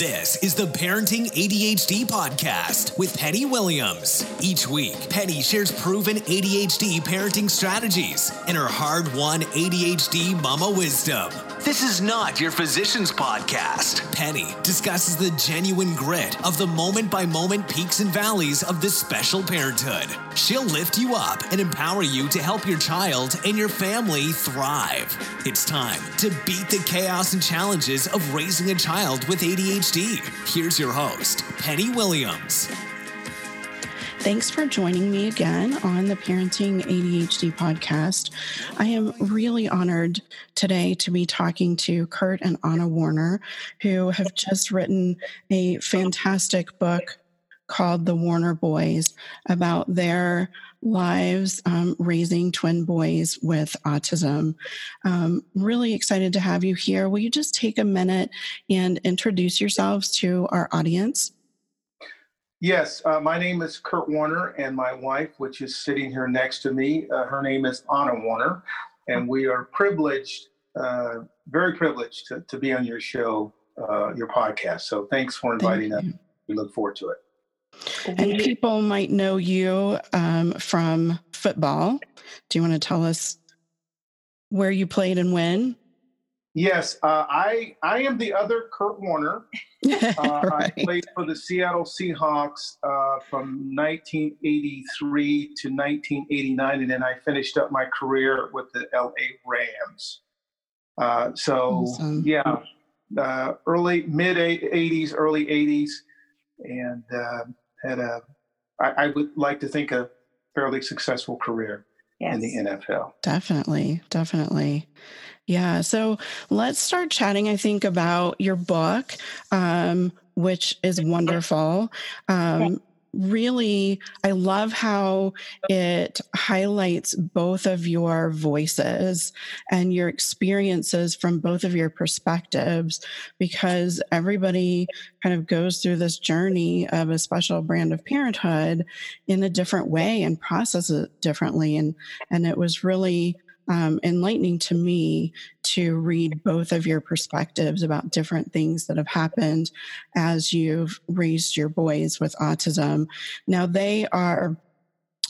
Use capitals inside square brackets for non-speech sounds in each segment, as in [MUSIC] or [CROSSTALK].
This is the Parenting ADHD podcast with Penny Williams. Each week, Penny shares proven ADHD parenting strategies and her hard won ADHD mama wisdom. This is not your physician's podcast. Penny discusses the genuine grit of the moment by moment peaks and valleys of this special parenthood. She'll lift you up and empower you to help your child and your family thrive. It's time to beat the chaos and challenges of raising a child with ADHD. Here's your host, Penny Williams. Thanks for joining me again on the Parenting ADHD podcast. I am really honored today to be talking to Curt and Anna Warner, who have just written a fantastic book called The Warner Boys about their lives um, raising twin boys with autism. Um, really excited to have you here. Will you just take a minute and introduce yourselves to our audience? Yes, uh, my name is Curt Warner, and my wife, which is sitting here next to me, uh, her name is Anna Warner, and we are privileged, uh, very privileged to, to, be on your show, uh, your podcast. So thanks for inviting Thank us. We look forward to it. And people might know you um, from football. Do you want to tell us where you played and when? Yes, uh, I I am the other Curt Warner. [LAUGHS] Uh, right. I played for the Seattle Seahawks uh, from 1983 to 1989, and then I finished up my career with the LA Rams. Uh, so awesome. yeah, uh, early mid 80s, early 80s, and uh, had a I, I would like to think a fairly successful career yes. in the NFL. Definitely, definitely. Yeah. So let's start chatting, I think, about your book, um, which is wonderful. Um, really, I love how it highlights both of your voices and your experiences from both of your perspectives, because everybody kind of goes through this journey of a special brand of parenthood in a different way and processes it differently. And, and it was really, um, enlightening to me to read both of your perspectives about different things that have happened as you've raised your boys with autism. Now, they are,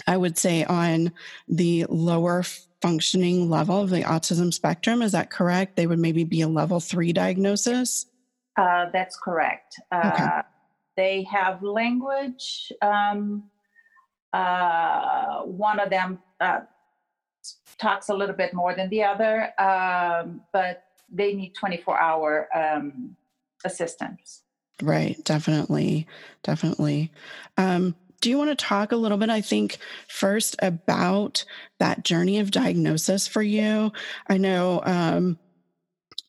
I would say, on the lower functioning level of the autism spectrum. Is that correct? They would maybe be a level three diagnosis? Uh, that's correct. Uh, okay. They have language. Um, uh, one of them uh, talks a little bit more than the other, um, but they need 24 hour um, assistance. Right, definitely, definitely. Um, do you want to talk a little bit, I think, first about that journey of diagnosis for you? I know um,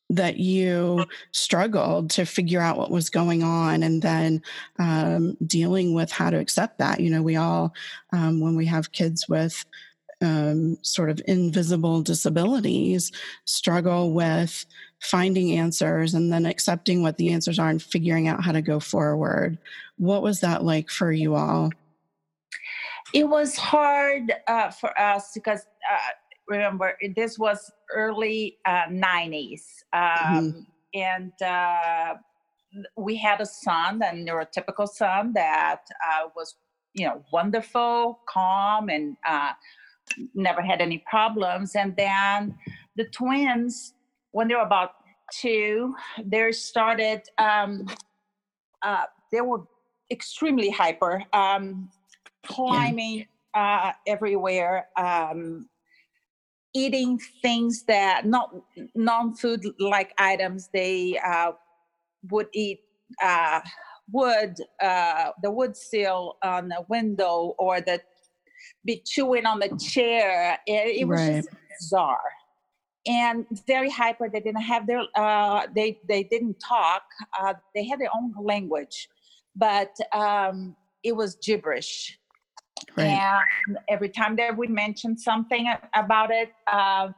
that you struggled to figure out what was going on and then um, dealing with how to accept that. You know, we all, um, when we have kids with um, sort of invisible disabilities struggle with finding answers and then accepting what the answers are and figuring out how to go forward. What was that like for you all? It was hard uh, for us because uh, remember this was early uh, 90s um, mm-hmm. and uh, we had a son a neurotypical son that uh, was you know wonderful calm and uh, never had any problems. And then the twins, when they were about two, they started, um, uh, they were extremely hyper, um, climbing uh, everywhere, um, eating things that not non-food like items. They uh, would eat uh, wood, uh, the wood seal on the window or the be chewing on the chair. It, it was right. bizarre and very hyper. They didn't have their, uh, they, they didn't talk. Uh, they had their own language, but um, it was gibberish. Right. And every time that we mentioned something about it, uh,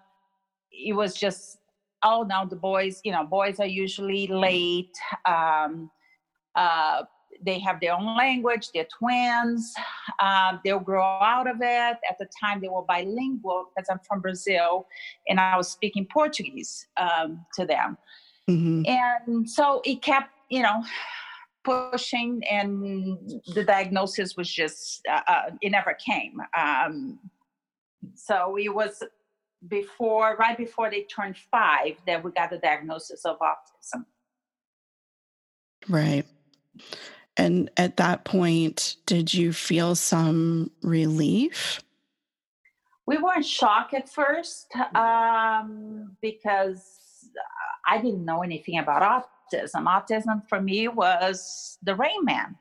it was just, oh, no, the boys, you know, boys are usually late. Um, uh, they have their own language, they're twins, um, they'll grow out of it. At the time, they were bilingual because I'm from Brazil and I was speaking Portuguese um, to them. Mm-hmm. And so it kept you know, pushing, and the diagnosis was just uh, uh, it never came. Um, so it was before, right before they turned five, that we got the diagnosis of autism. Right. And at that point, did you feel some relief? We were in shock at first um, because I didn't know anything about autism. Autism for me was the Rain Man.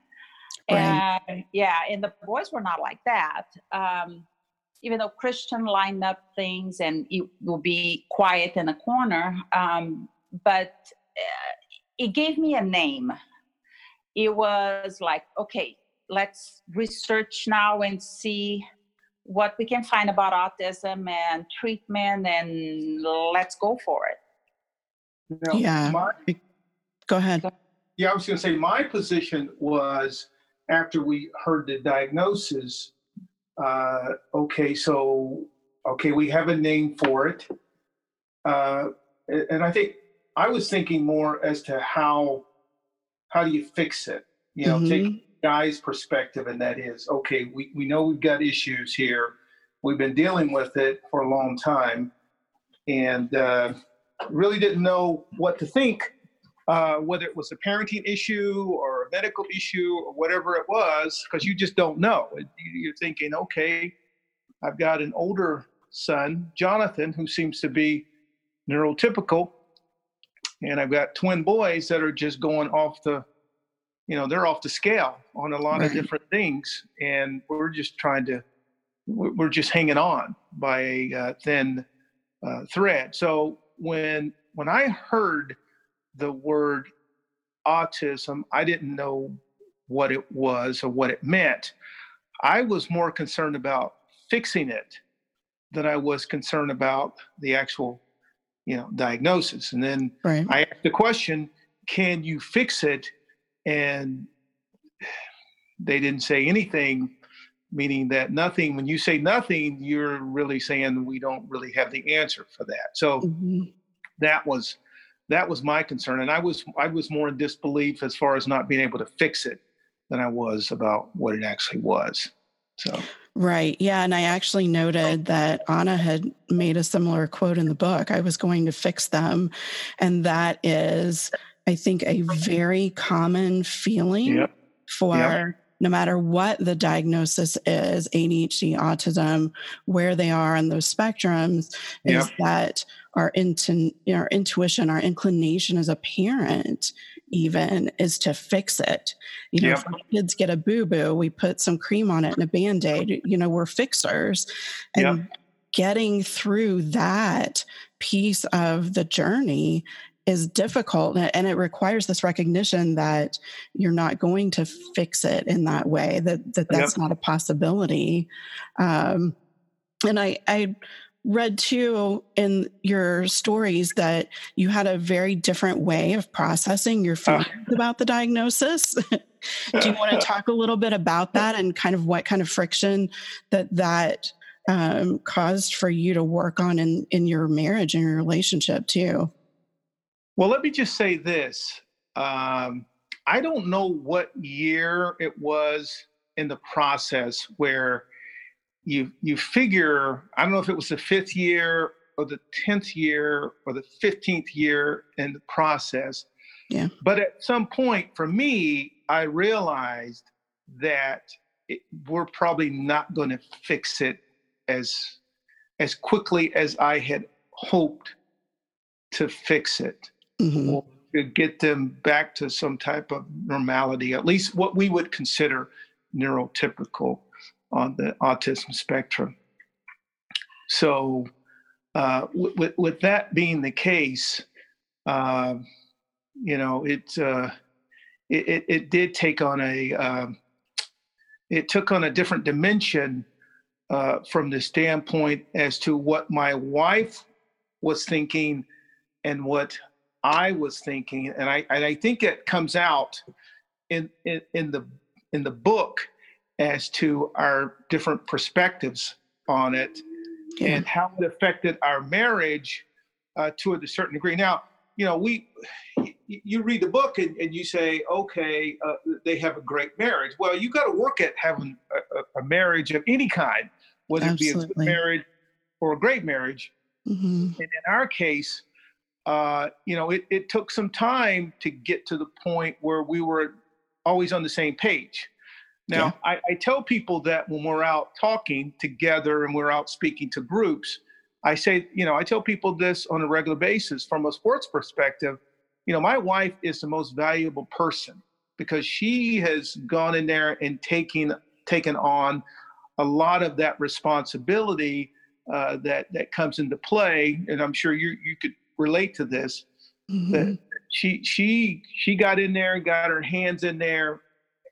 Right. And yeah, and the boys were not like that. Um, even though Christian lined up things and it will be quiet in a corner, um, but uh, it gave me a name. It was like, okay, let's research now and see what we can find about autism and treatment, and let's go for it. Now, yeah. My, go ahead. Yeah, I was going to say my position was after we heard the diagnosis uh, okay, so okay, we have a name for it, uh, and I think I was thinking more as to how how do you fix it? You know, mm-hmm. take guy's perspective, and that is okay. We we know we've got issues here. We've been dealing with it for a long time, and uh, really didn't know what to think uh, whether it was a parenting issue or a medical issue or whatever it was, because you just don't know. You're thinking, okay, I've got an older son, Jonathan, who seems to be neurotypical, and I've got twin boys that are just going off the, you know, they're off the scale on a lot right. of different things, and we're just trying to, we're just hanging on by a uh, thin uh, thread. So when when I heard the word autism, I didn't know what it was or what it meant. I was more concerned about fixing it than I was concerned about the actual, you know, diagnosis. And then right. I asked the question, can you fix it? And they didn't say anything, meaning that nothing, when you say nothing, you're really saying we don't really have the answer for that. So mm-hmm. that was that was my concern and i was i was more in disbelief as far as not being able to fix it than i was about what it actually was so right yeah and i actually noted that anna had made a similar quote in the book i was going to fix them and that is i think a very common feeling yep. for yep no matter what the diagnosis is ADHD, autism, where they are on those spectrums, yep. is that our, intu- our intuition, our inclination as a parent, even is to fix it. You know, yep. if kids get a boo boo, we put some cream on it and a band aid. You know, we're fixers. And yep. getting through that piece of the journey is difficult and it requires this recognition that you're not going to fix it in that way that, that that's yep. not a possibility um, and i i read too in your stories that you had a very different way of processing your feelings uh. about the diagnosis [LAUGHS] do you want to [LAUGHS] talk a little bit about that and kind of what kind of friction that that um, caused for you to work on in in your marriage and your relationship too well, let me just say this. Um, I don't know what year it was in the process where you you figure I don't know if it was the fifth year or the tenth year or the fifteenth year in the process. Yeah. But at some point, for me, I realized that it, we're probably not going to fix it as as quickly as I had hoped to fix it mm-hmm. or to get them back to some type of normality, at least what we would consider neurotypical on the autism spectrum. So, uh, with, with that being the case, uh, you know, it, uh, it, it, it did take on a um, it took on a different dimension uh, from the standpoint as to what my wife was thinking and what I was thinking, and I and I think it comes out in in, in the in the book as to our different perspectives on it yeah. and how it affected our marriage uh, to a certain degree. Now, you know, we you read the book and, and you say, okay, uh, they have a great marriage. Well, you got to work at having a, a, marriage of any kind, whether Absolutely. it be a marriage or a great marriage. Mm-hmm. And in our case, uh, you know, it, it took some time to get to the point where we were always on the same page. Now, yeah. I, I, tell people that when we're out talking together and we're out speaking to groups, I say, you know, I tell people this on a regular basis from a sports perspective. You know, my wife is the most valuable person because she has gone in there and taken taken on a lot of that responsibility uh, that that comes into play. And I'm sure you you could relate to this. Mm-hmm. That she she she got in there, and got her hands in there,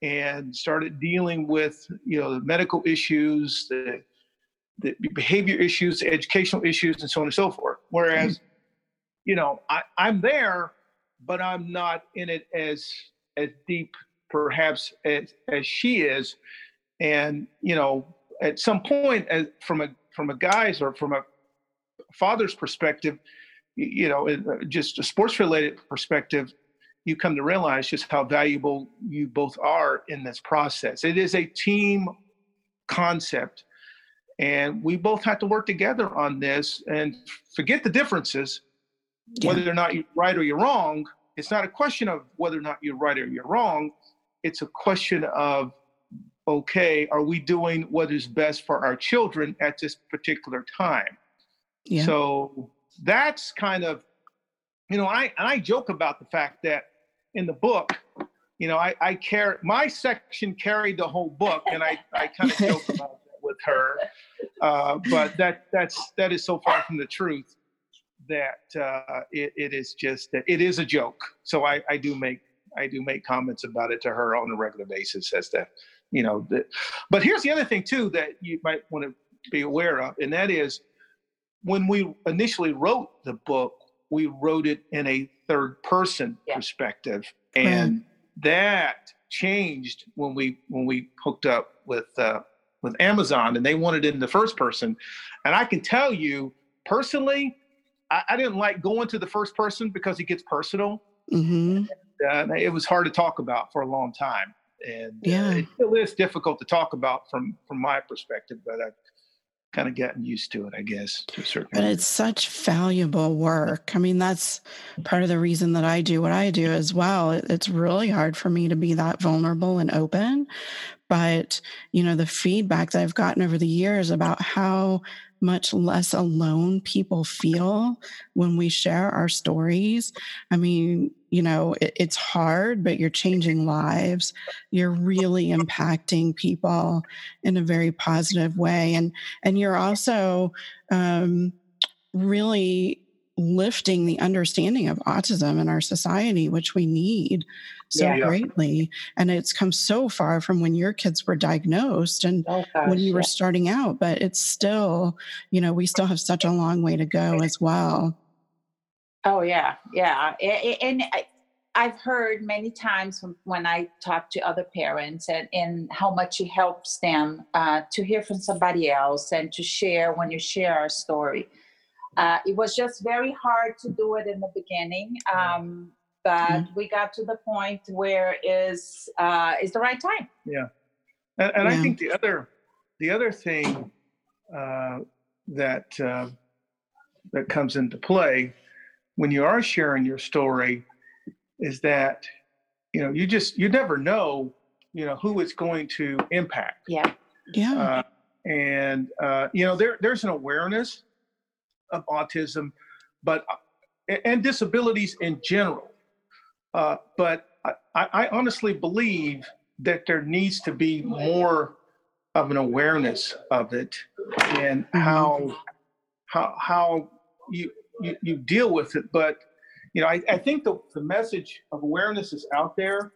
and started dealing with you know the medical issues, the the behavior issues, the educational issues, and so on and so forth. Whereas, mm-hmm. you know, I, I'm there, but I'm not in it as as deep, perhaps as as she is. And you know, at some point, as from a from a guy's or from a father's perspective, you know, uh, just a sports related perspective, you come to realize just how valuable you both are in this process. It is a team concept and we both have to work together on this and forget the differences, yeah. whether or not you're right or you're wrong. It's not a question of whether or not you're right or you're wrong. It's a question of, okay, are we doing what is best for our children at this particular time? Yeah. So that's kind of, you know, I I joke about the fact that in the book, you know, I, I care my section carried the whole book, and I, I kind of [LAUGHS] joke about that with her. Uh, but that that's that is so far from the truth that uh, it, it is just it is a joke. So I, I do make I do make comments about it to her on a regular basis as to you know. The, but here's the other thing too that you might want to be aware of, and that is when we initially wrote the book, we wrote it in a third person yeah. perspective, and mm. that changed when we when we hooked up with uh, with Amazon and they wanted it in the first person. And I can tell you personally, I, I didn't like going to the first person because it gets personal. Mm-hmm. And, uh, it was hard to talk about for a long time. And uh, yeah. Uh, it still is difficult to talk about from from my perspective, but I've kind of gotten used to it, I guess. To a certain but it's such valuable work. I mean, that's part of the reason that I do what I do as well. It's really hard for me to be that vulnerable and open but you know the feedback that i've gotten over the years about how much less alone people feel when we share our stories. I mean you know it, it's hard but you're changing lives. You're really impacting people in a very positive way. And and you're also um, really lifting the understanding of autism in our society, which we need so yeah. greatly. And it's come so far from when your kids were diagnosed and oh, gosh, when you were starting out, but it's still, you know, we still have such a long way to go as well. Oh, yeah. Yeah. And I've heard many times when I talk to other parents and, and how much it helps them uh, to hear from somebody else and to share when you share our story uh, it was just very hard to do it in the beginning, um, but mm-hmm. we got to the point where is uh, is the right time. Yeah, and, and yeah. I think the other the other thing uh, that uh, that comes into play when you are sharing your story is that you know you just you never know you know who it's going to impact. Yeah, yeah. Uh, and uh, you know there there's an awareness of autism, but uh, and disabilities in general. Uh, but I, I, honestly believe that there needs to be more of an awareness of it and mm-hmm. how how how you you, you deal with it. But you know, I, I think the, the message of awareness is out there,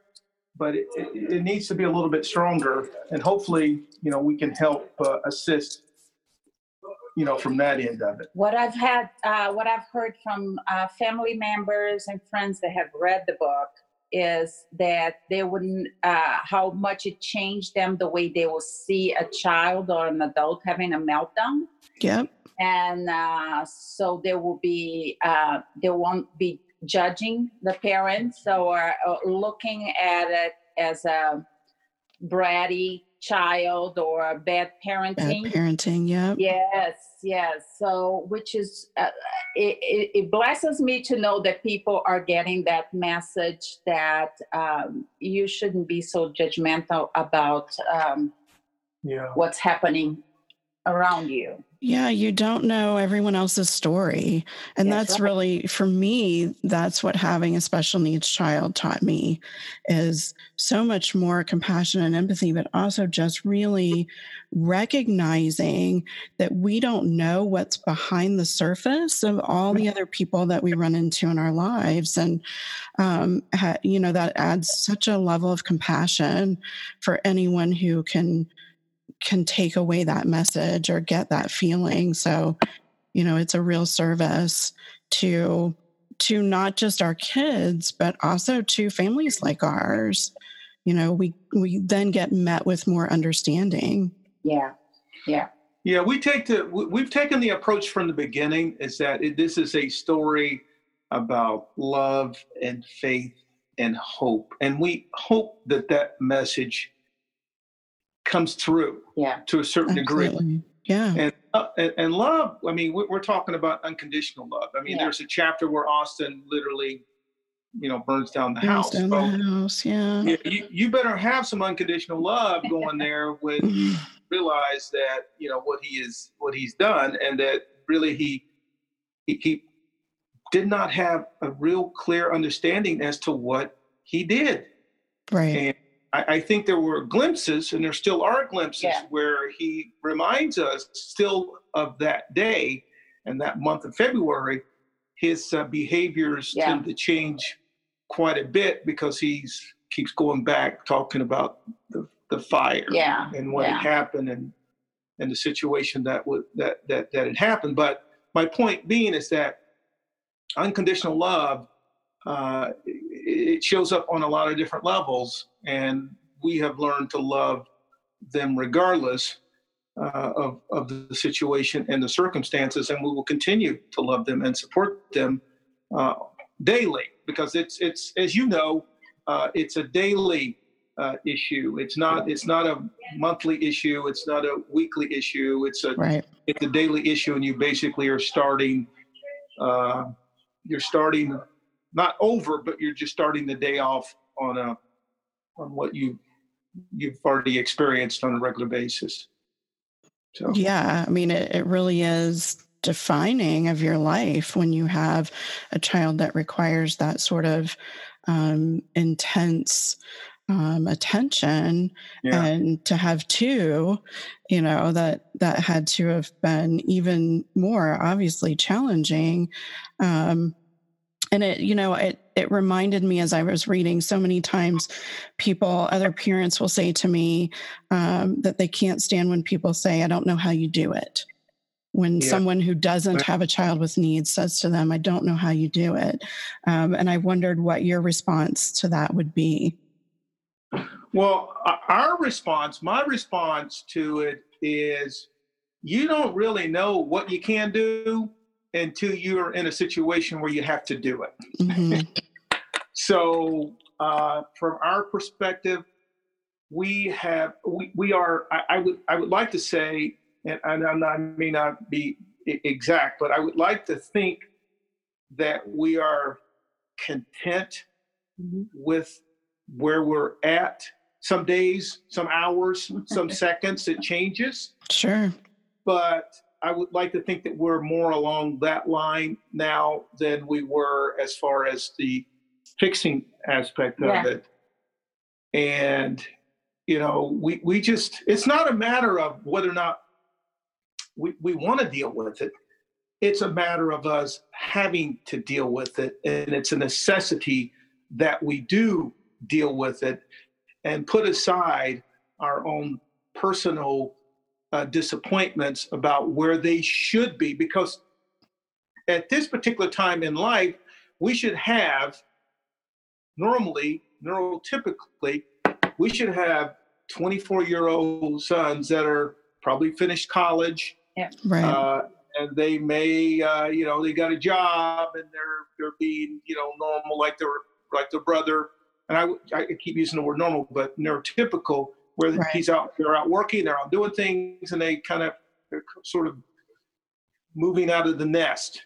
but it, it, it needs to be a little bit stronger. And hopefully, you know, we can help uh, assist you know, from that end of it. What I've had, uh, what I've heard from uh, family members and friends that have read the book is that they wouldn't, uh, how much it changed them the way they will see a child or an adult having a meltdown. Yep. And uh, so there will be, uh, they won't be judging the parents or, or looking at it as a bratty child or bad parenting. Bad parenting, yeah. Yes, yes. So, which is, uh, it, it, it, blesses me to know that people are getting that message that um, you shouldn't be so judgmental about um, yeah. what's happening around you. Yeah, you don't know everyone else's story. And that's, that's right. really, for me, that's what having a special needs child taught me is so much more compassion and empathy, but also just really recognizing that we don't know what's behind the surface of all the other people that we run into in our lives. And, um, ha, you know, that adds such a level of compassion for anyone who can can take away that message or get that feeling. So, you know, it's a real service to to not just our kids, but also to families like ours. You know, we we then get met with more understanding. Yeah. Yeah. Yeah, we take the we've taken the approach from the beginning is that it, this is a story about love and faith and hope, and we hope that that message comes through yeah. to a certain Absolutely. degree. Yeah. And, uh, and, and love, I mean, we're, we're, talking about unconditional love. I mean, yeah. there's a chapter where Austin literally, you know, burns down the burns house. Down the house, yeah. You, you, you, better have some unconditional love [LAUGHS] going there when you realize that, you know, what he is, what he's done and that really he, he, he did not have a real clear understanding as to what he did. Right. And I, I think there were glimpses, and there still are glimpses, yeah. where he reminds us still of that day and that month of February. His uh, behaviors yeah. tend to change quite a bit because he's keeps going back talking about the, the fire yeah. and what had happened and and the situation that would that that that had happened. But my point being is that unconditional love uh, it shows up on a lot of different levels, and we have learned to love them regardless uh, of, of the situation and the circumstances, and we will continue to love them and support them uh, daily because it's it's as you know, uh, it's a daily uh, issue. It's not it's not a monthly issue. It's not a weekly issue. It's a right. it's a daily issue, and you basically are starting. Uh, you're starting not over, but you're just starting the day off on a on what you you've already experienced on a regular basis. So yeah, I mean it, it really is defining of your life when you have a child that requires that sort of um, intense um, attention yeah. and to have two you know that that had to have been even more obviously challenging um, and it you know it it reminded me as i was reading so many times people other parents will say to me um, that they can't stand when people say i don't know how you do it. When yeah. someone who doesn't have a child with needs says to them i don't know how you do it. Um, and i wondered what your response to that would be. Well our response my response to it is you don't really know what you can do until you're in a situation where you have to do it. Mm-hmm. so, uh, from our perspective, we have we, we are. I, I, would I would like to say, and, and I may not be exact, but I would like to think that we are content mm-hmm. with where we're at. Some days, some hours, some [LAUGHS] seconds, it changes. Sure. But I would like to think that we're more along that line now than we were as far as the fixing aspect of yeah. it. And, you know, we, we just, it's not a matter of whether or not we, we want to deal with it. It's a matter of us having to deal with it. And it's a necessity that we do deal with it and put aside our own personal uh, disappointments about where they should be because at this particular time in life we should have normally neurotypically we should have 24 year old sons that are probably finished college yeah. right. Uh, and they may, uh, you know, they got a job and they're they're being, you know, normal like their like their brother. And I, I keep using the word normal, but neurotypical, where right. he's out, they're out working, they're out doing things, and they kind of they're sort of moving out of the nest.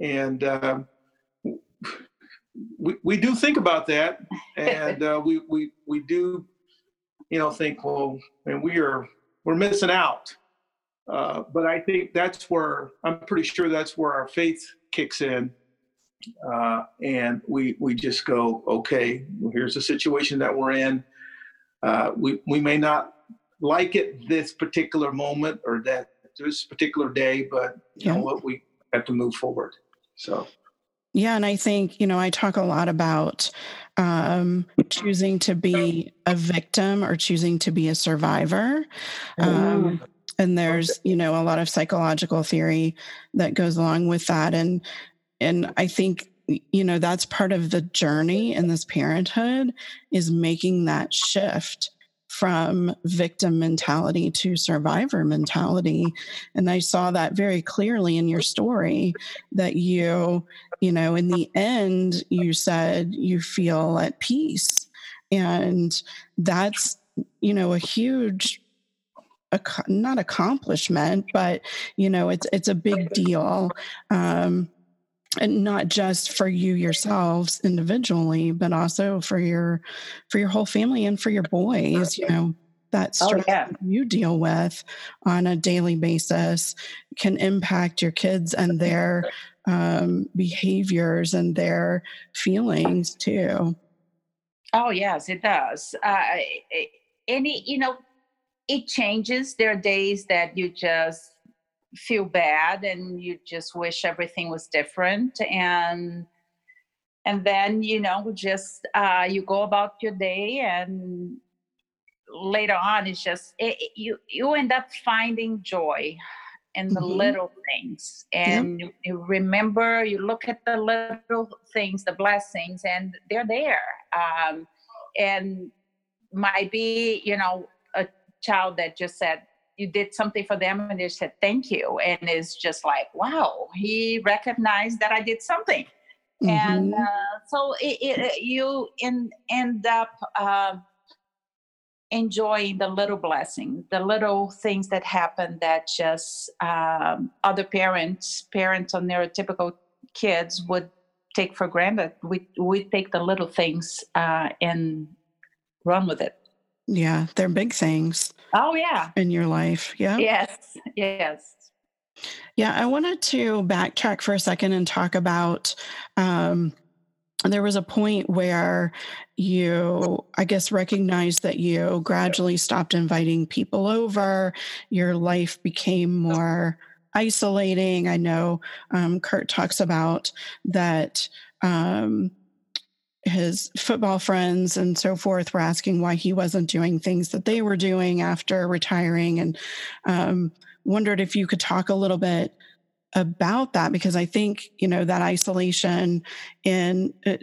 And um, we, we do think about that, [LAUGHS] and uh, we, we we do, you know, think, well, and we are we're missing out. Uh, but I think that's where I'm pretty sure that's where our faith kicks in, uh, and we we just go, okay, well, here's the situation that we're in. Uh, we we may not like it this particular moment or that this particular day, but you yeah. know what, we have to move forward. So. Yeah, and I think, you know, I talk a lot about um, choosing to be a victim or choosing to be a survivor. Um, and there's, you know, a lot of psychological theory that goes along with that. And and I think, you know, that's part of the journey in this parenthood is making that shift from victim mentality to survivor mentality. And i saw that very clearly in your story that you you know in the end you said you feel at peace. And that's you know a huge not accomplishment but you know it's it's a big deal um and not just for you yourselves individually but also for your for your whole family and for your boys you know that oh, stress oh, yeah. you deal with on a daily basis can impact your kids and their um, behaviors and their feelings too. Oh yes it does. Uh, any you know it changes. There are days that you just feel bad and you just wish everything was different and and then you know just uh, you go about your day and later on it's just it, you you end up finding joy in the mm-hmm. little things and you, you, remember you look at the little things the blessings and they're there um, and might be you know a child that just said you did something for them and they said thank you. And it's just like wow he recognized that i did something. Mm-hmm. and uh, so it, it, you in, end up uh, enjoying the little blessing the little things that happen that just um, other parents parents on neurotypical kids would take for granted. We we take the little things uh, and run with it yeah, they're big things. Oh, yeah. In your life. Yeah. Yes. Yes. Yeah, I wanted to backtrack for a second and talk about um, there was a point where you, I guess, recognized that you gradually stopped inviting people over. Your life became more isolating. I know um, Curt talks about that. Um, his football friends and so forth were asking why he wasn't doing things that they were doing after retiring. And um, wondered if you could talk a little bit about that because i think you know that isolation in uh,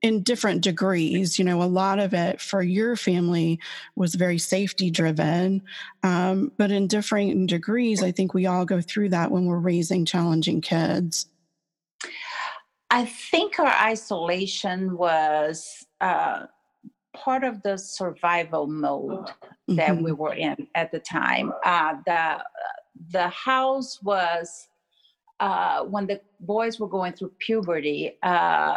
in different degrees you know a lot of it for your family was very safety driven um, but in different degrees i think we all go through that when we're raising challenging kids I think our isolation was uh, part of the survival mode mm-hmm. that we were in at the time. Uh, the the house was uh, when the boys were going through puberty. Uh,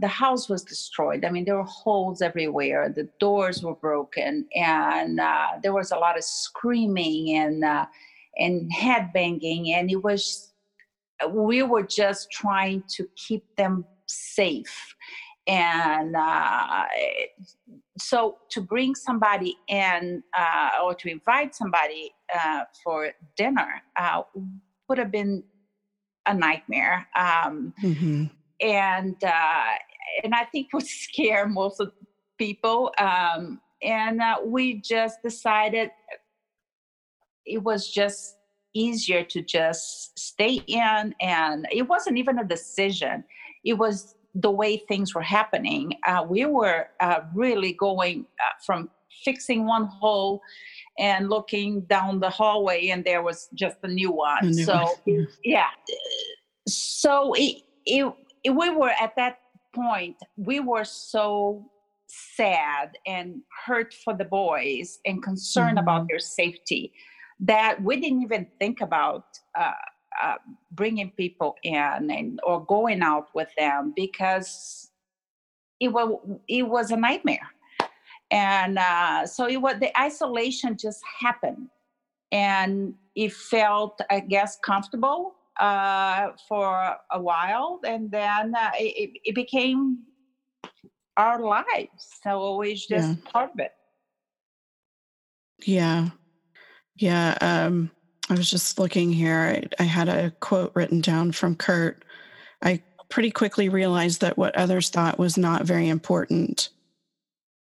the house was destroyed. I mean, there were holes everywhere. The doors were broken, and uh, there was a lot of screaming and uh, and head banging, and it was we were just trying to keep them safe. And uh, so to bring somebody in uh, or to invite somebody uh, for dinner uh, would have been a nightmare. Um, mm-hmm. and uh, and i think would [LAUGHS] scare most of people. Um, and uh, we just decided it was just easier to just stay in and it wasn't even a decision it was the way things were happening uh, we were uh, really going uh, from fixing one hole and looking down the hallway and there was just a new one. A new so one. [LAUGHS] yeah. So it, it, it, we were at that point, we were so sad and hurt for the boys and concerned mm-hmm. about their safety that we didn't even think about uh, uh, bringing people in and or going out with them because it was it was a nightmare. And uh, so it was the isolation just happened. And it felt i guess comfortable uh, for a while. And then uh, it, it, became our lives. So it's just yeah. part of it. Yeah yeah um i was just looking here I, I had a quote written down from curt i pretty quickly realized that what others thought was not very important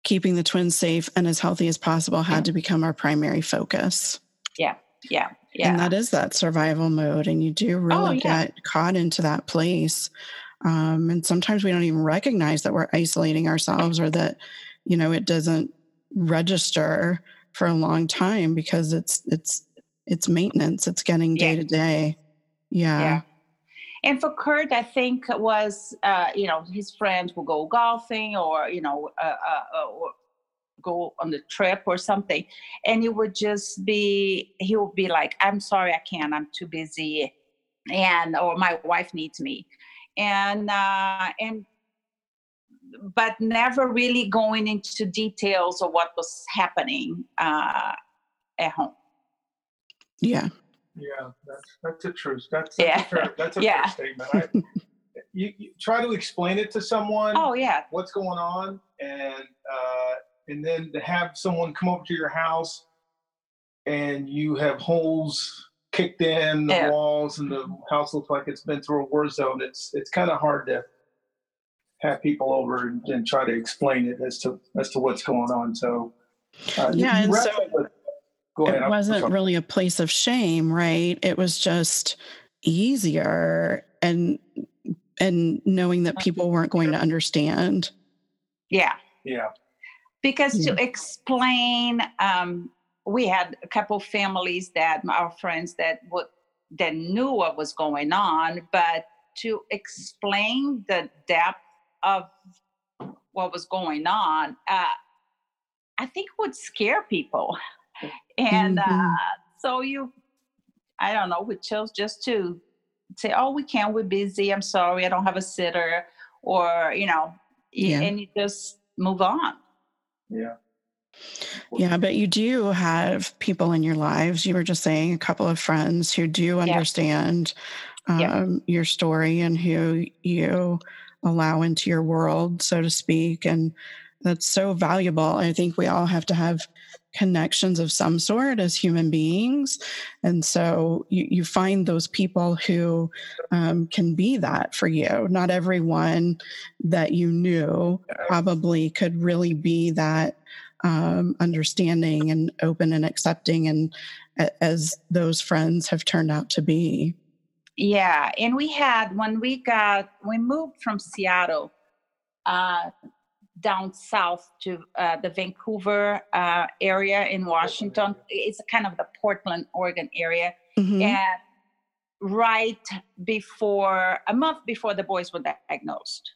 keeping the twins safe and as healthy as possible had to become our primary focus. Yeah. Yeah. Yeah. And that is that survival mode. And you do really oh, yeah. get caught into that place. Um, and sometimes we don't even recognize that we're isolating ourselves or that, you know, it doesn't register for a long time because it's, it's, it's maintenance. It's getting day to day. Yeah and for Curt, I think was uh, you know his friends will go golfing or you know uh, uh, uh, or go on the trip or something, and he would just be he would be like, "I'm sorry, I can't. I'm too busy," and or my wife needs me, and uh, and but never really going into details of what was happening uh, at home. Yeah. Yeah, that's that's a truth. That's, that's yeah. a fair, that's a [LAUGHS] yeah. fair statement. I, [LAUGHS] you, you, try to explain it to someone. Oh yeah. What's going on, and uh, and then to have someone come over to your house, and you have holes kicked in the yeah. walls, and the house looks like it's been through a war zone. It's it's kind of hard to have people over and, and, try to explain it as to as to what's going on. So uh, yeah, and so Go ahead. It wasn't really a place of shame, right? It was just easier and and knowing that people weren't going to understand. Yeah. Yeah. Because yeah. to explain, um, we had a couple families that our friends that would that knew what was going on, but to explain the depth of what was going on, uh, I think would scare people and mm-hmm. uh, so you i don't know we chose just to say oh we can't we're busy i'm sorry i don't have a sitter or you know yeah. and you just move on yeah yeah, but you do have people in your lives. You were just saying a couple of friends who do understand yeah. Um, yeah. your story and who you allow into your world, so to speak. And that's so valuable. I think we all have to have connections of some sort as human beings. And so you, you find those people who um, can be that for you. Not everyone that you knew probably could really be that um, understanding and open and accepting, and as those friends have turned out to be. Yeah. And we had, when we got, we moved from Seattle. Uh, down south to uh, the Vancouver uh, area in Washington. It's kind of the Portland, Oregon area. Mm-hmm. And right before, a month before the boys were diagnosed.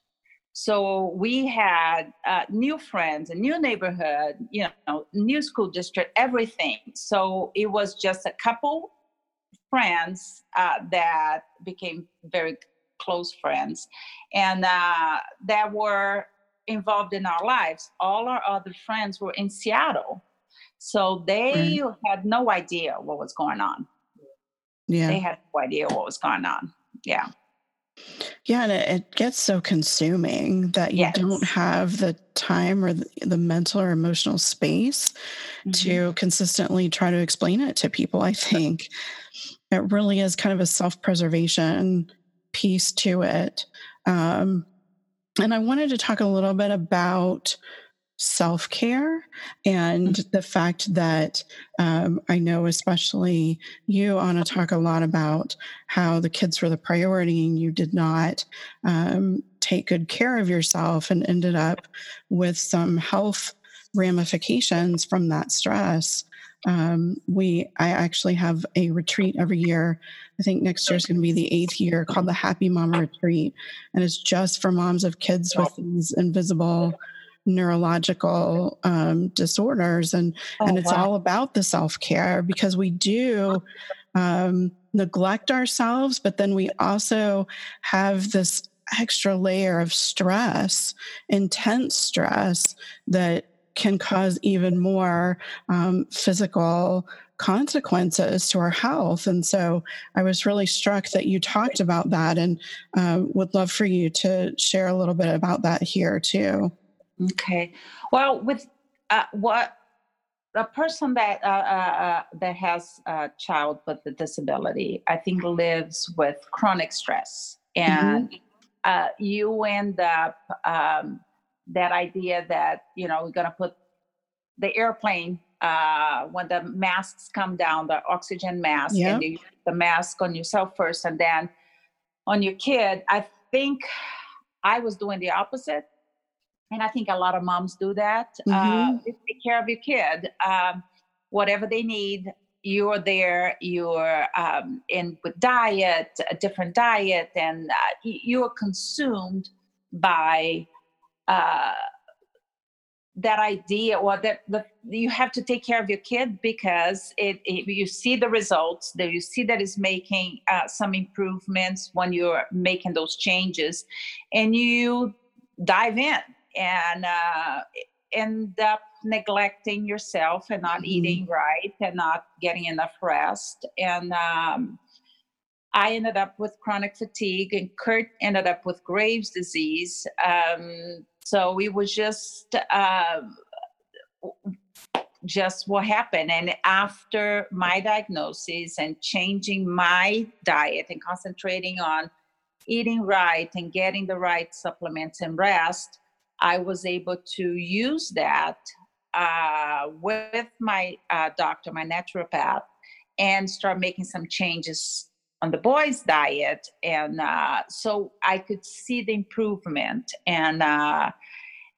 So we had uh, new friends, a new neighborhood, you know, new school district, everything. So it was just a couple friends uh, that became very close friends and uh, that were involved in our lives. All our other friends were in Seattle. So they had no idea what was going on. Yeah. They had no idea what was going on. Yeah. Yeah, and it, it gets so consuming that you yes. don't have the time or the, the mental or emotional space mm-hmm. to consistently try to explain it to people. I think it really is kind of a self preservation piece to it. Um, and I wanted to talk a little bit about self care and mm-hmm. the fact that um, I know, especially you, Anna, talk a lot about how the kids were the priority and you did not um, take good care of yourself and ended up with some health ramifications from that stress. Um, we I actually have a retreat every year. I think next year is going to be the eighth year called the Happy Mama Retreat, and it's just for moms of kids with these invisible neurological um, disorders, and oh, and it's wow. all about the self care because we do um, neglect ourselves, but then we also have this extra layer of stress, intense stress that can cause even more um, physical consequences to our health. And so I was really struck that you talked about that and uh, would love for you to share a little bit about that here too. Okay. Well, with uh, what a person that uh, uh, uh that has a child with a disability, I think lives with chronic stress, and mm-hmm. Uh, you end up um, that idea that you know we're going to put the airplane uh, when the masks come down, the oxygen mask, yep. and you the mask on yourself first, and then on your kid. I think I was doing the opposite, and I think a lot of moms do that. Uh, mm-hmm. Uh, take care of your kid, um, whatever they need. You're there. You're um, in with diet, a different diet, and uh, you're consumed by uh, that idea or that the, you have to take care of your kid because it, it you see the results that you see that is making uh, some improvements when you're making those changes and you dive in and uh, end up neglecting yourself and not mm-hmm. eating right and not getting enough rest and um, I ended up with chronic fatigue, and Curt ended up with Graves' disease. Um, so it was just uh, just what happened. And after my diagnosis and changing my diet and concentrating on eating right and getting the right supplements and rest, I was able to use that uh, with my uh, doctor, my naturopath, and start making some changes on the boys' diet, and uh, so I could see the improvement, and uh,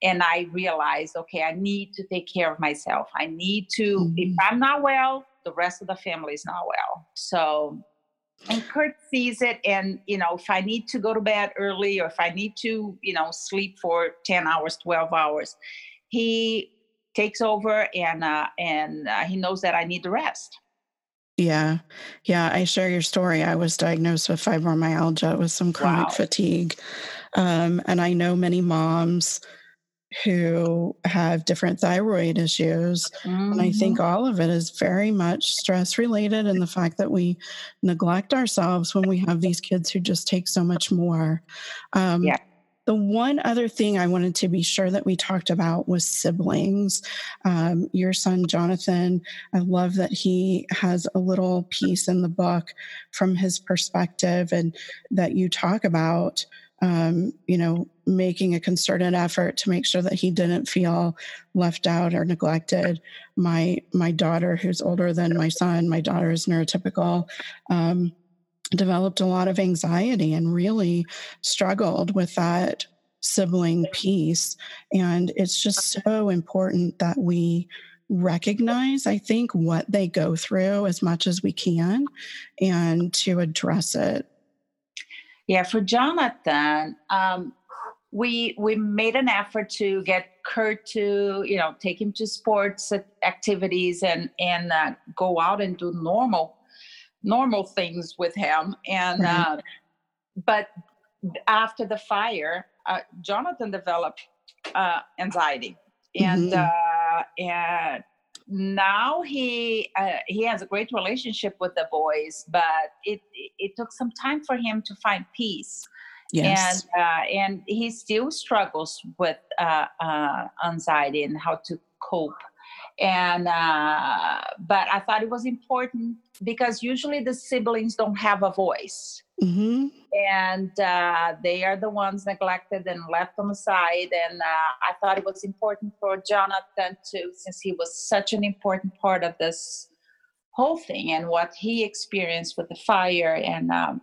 and I realized, okay, I need to take care of myself. I need to. Mm-hmm. If I'm not well, the rest of the family is not well. So, and Curt sees it, and you know, if I need to go to bed early, or if I need to, you know, sleep for ten hours, twelve hours, he takes over, and uh, and uh, he knows that I need the rest. Yeah. Yeah. I share your story. I was diagnosed with fibromyalgia with some chronic wow. fatigue. Um, and I know many moms who have different thyroid issues. Mm-hmm. And I think mm-hmm. all of it is very much stress related and the fact that we neglect ourselves when we have these kids who just take so much more. Um, yeah. The one other thing I wanted to be sure that we talked about was siblings. Um, your son, Jonathan, I love that he has a little piece in the book from his perspective and that you talk about. Um, you know, making a concerted effort to make sure that he didn't feel left out or neglected. My my daughter, who's older than my son, my daughter is neurotypical. Um, developed a lot of anxiety and really struggled with that sibling piece. And it's just so important that we recognize, I think, what they go through as much as we can and to address it. Yeah, for Jonathan, um, we we made an effort to get Curt to you know take him to sports activities and and uh, go out and do normal normal things with him. And uh, but after the fire, uh, Jonathan developed uh, anxiety, and mm-hmm. Uh, and now he uh, he has a great relationship with the boys, but it it took some time for him to find peace. Yes. And uh, and he still struggles with anxiety and how to cope and uh, but i thought it was important because usually the siblings don't have a voice. Mm-hmm. and uh, they are the ones neglected and left on the side. And uh, i thought it was important for jonathan to since he was such an important part of this whole thing and what he experienced with the fire and um,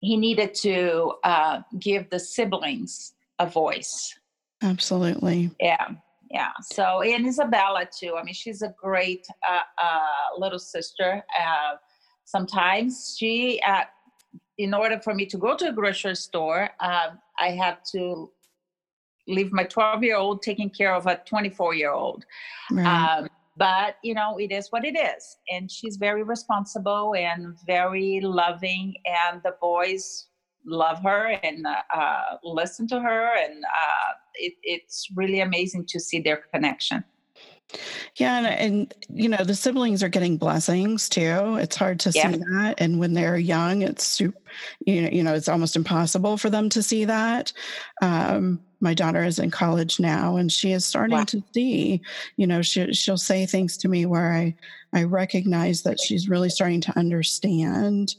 he needed to uh, give the siblings a voice. Absolutely. Yeah yeah so and isabella too i mean she's a great uh, uh, little sister uh, sometimes she uh, in order for me to go to a grocery store um, i have to leave my 12 year old taking care of a 24 year old right. um, but you know it is what it is and she's very responsible and very loving and the boys love her and uh, listen to her and uh, it, it's really amazing to see their connection yeah, and, and, you know the siblings are getting blessings too. It's hard to yeah. see that, and when they're young, it's super. You know, you know, it's almost impossible for them to see that. Um, my daughter is in college now and she is starting wow. to see you know she, she'll say things to me where i i recognize that she's really starting to understand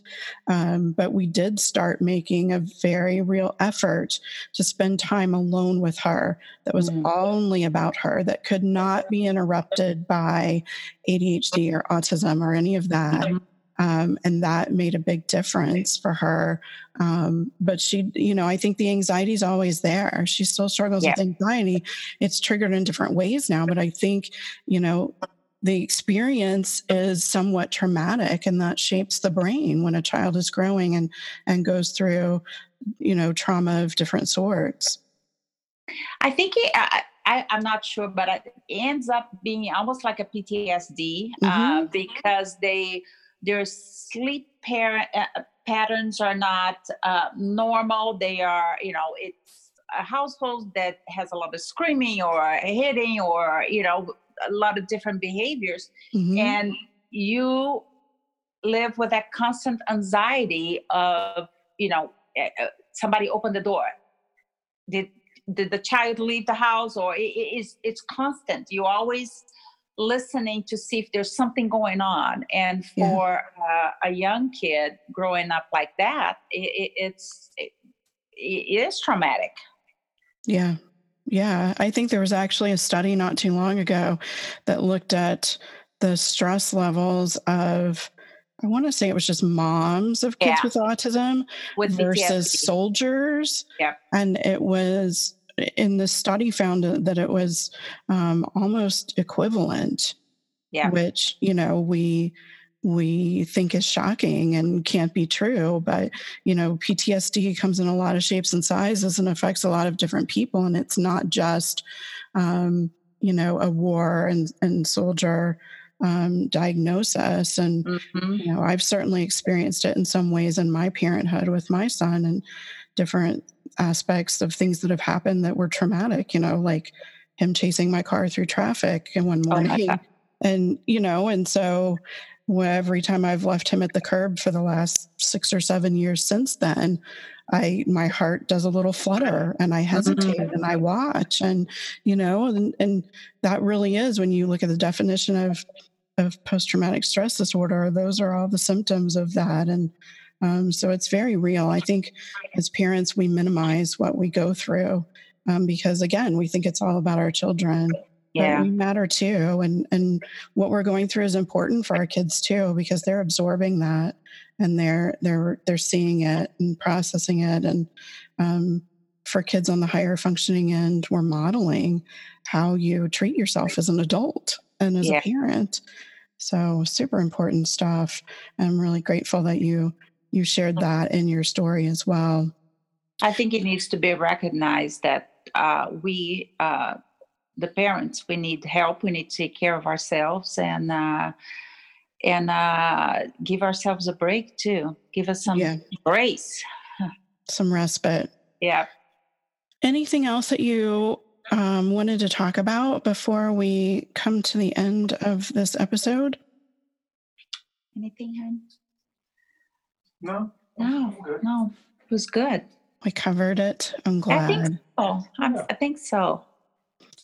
um, but we did start making a very real effort to spend time alone with her that was mm. only about her that could not be interrupted by adhd or autism or any of that mm-hmm. Um, and that made a big difference for her. Um, but she, you know, I think the anxiety is always there. She still struggles yeah. with anxiety. It's triggered in different ways now, but I think, you know, the experience is somewhat traumatic and that shapes the brain when a child is growing and and goes through you know trauma of different sorts i think it, I, I, am not sure, but it ends up being almost like a PTSD uh, mm-hmm. uh, because they their sleep par- uh, patterns are not uh, normal. They are, you know, it's a household that has a lot of screaming or hitting or, you know, a lot of different behaviors. Mm-hmm. And you live with that constant anxiety of, you know, eh, somebody opened the door. Did did the child leave the house or it, it's it's constant you always listening to see if there's something going on. And for yeah. uh, a young kid growing up like that, it, it, it's it, it is traumatic. Yeah. Yeah. I think there was actually a study not too long ago that looked at the stress levels of I want to say it was just moms of kids yeah. with autism with versus soldiers. Yeah. And it was in the study found that it was um, almost equivalent yeah. which you know we we think is shocking and can't be true but you know ptsd comes in a lot of shapes and sizes and affects a lot of different people and it's not just um, you know a war and, and soldier um, diagnosis and mm-hmm. you know i've certainly experienced it in some ways in my parenthood with my son and different aspects of things that have happened that were traumatic, you know, like him chasing my car through traffic in one morning. Oh and, you know, and so every time I've left him at the curb for the last six or seven years since then, I my heart does a little flutter and I hesitate mm-hmm. and I watch and you know and and that really is when you look at the definition of of post traumatic stress disorder those are all the symptoms of that and um, so it's very real. I think as parents, we minimize what we go through um, because, again, we think it's all about our children. Yeah. we matter too. And, and what we're going through is important for our kids too, because they're absorbing that and they're, they're, they're seeing it and processing it. And um, for kids on the higher functioning end, we're modeling how you treat yourself as an adult and as yeah. a parent. So super important stuff. I'm really grateful that you you shared that in your story as well. I think it needs to be recognized that uh, we, uh, the parents, we need help. We need to take care of ourselves and uh, and uh, give ourselves a break too. Give us some yeah. grace, some respite. Yeah. Anything else that you um, wanted to talk about before we come to the end of this episode? Anything, hon? No. No, no, it was good. We covered it. I'm glad. I think so. I'm, I think so.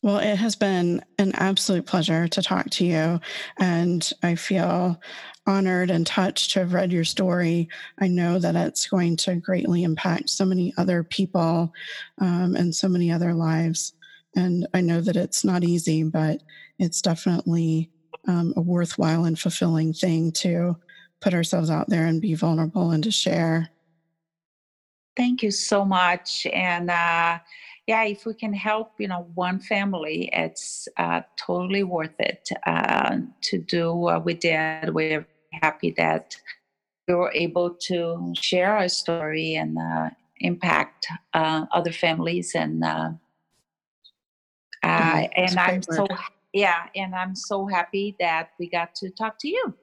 Well, it has been an absolute pleasure to talk to you. And I feel honored and touched to have read your story. I know that it's going to greatly impact so many other people um, and so many other lives. And I know that it's not easy, but it's definitely um, a worthwhile and fulfilling thing to put ourselves out there and be vulnerable and to share. Thank you so much. And, uh, yeah, if we can help, you know, one family, it's uh, totally worth it uh, to do what we did. We're happy that we were able to share our story and uh, impact uh, other families and uh, uh, and I'm so yeah, and I'm so happy that we got to talk to you.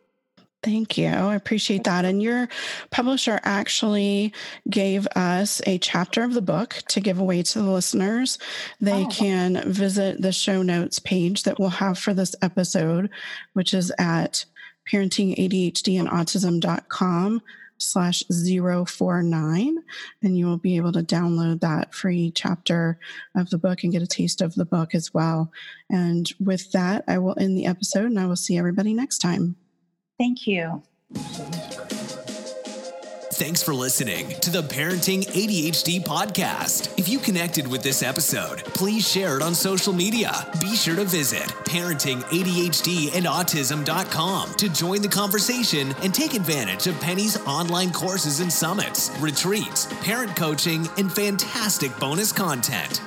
Thank you. I appreciate that. And your publisher actually gave us a chapter of the book to give away to the listeners. They oh. can visit the show notes page that we'll have for this episode, which is at parentingadhd and autism.com slash 049 and you will be able to download that free chapter of the book and get a taste of the book as well and with that i will end the episode and i will see everybody next time thank you Thanks for listening to the Parenting ADHD podcast. If you connected with this episode, please share it on social media. Be sure to visit parentingadhdandautism.com to join the conversation and take advantage of Penny's online courses and summits, retreats, parent coaching, and fantastic bonus content.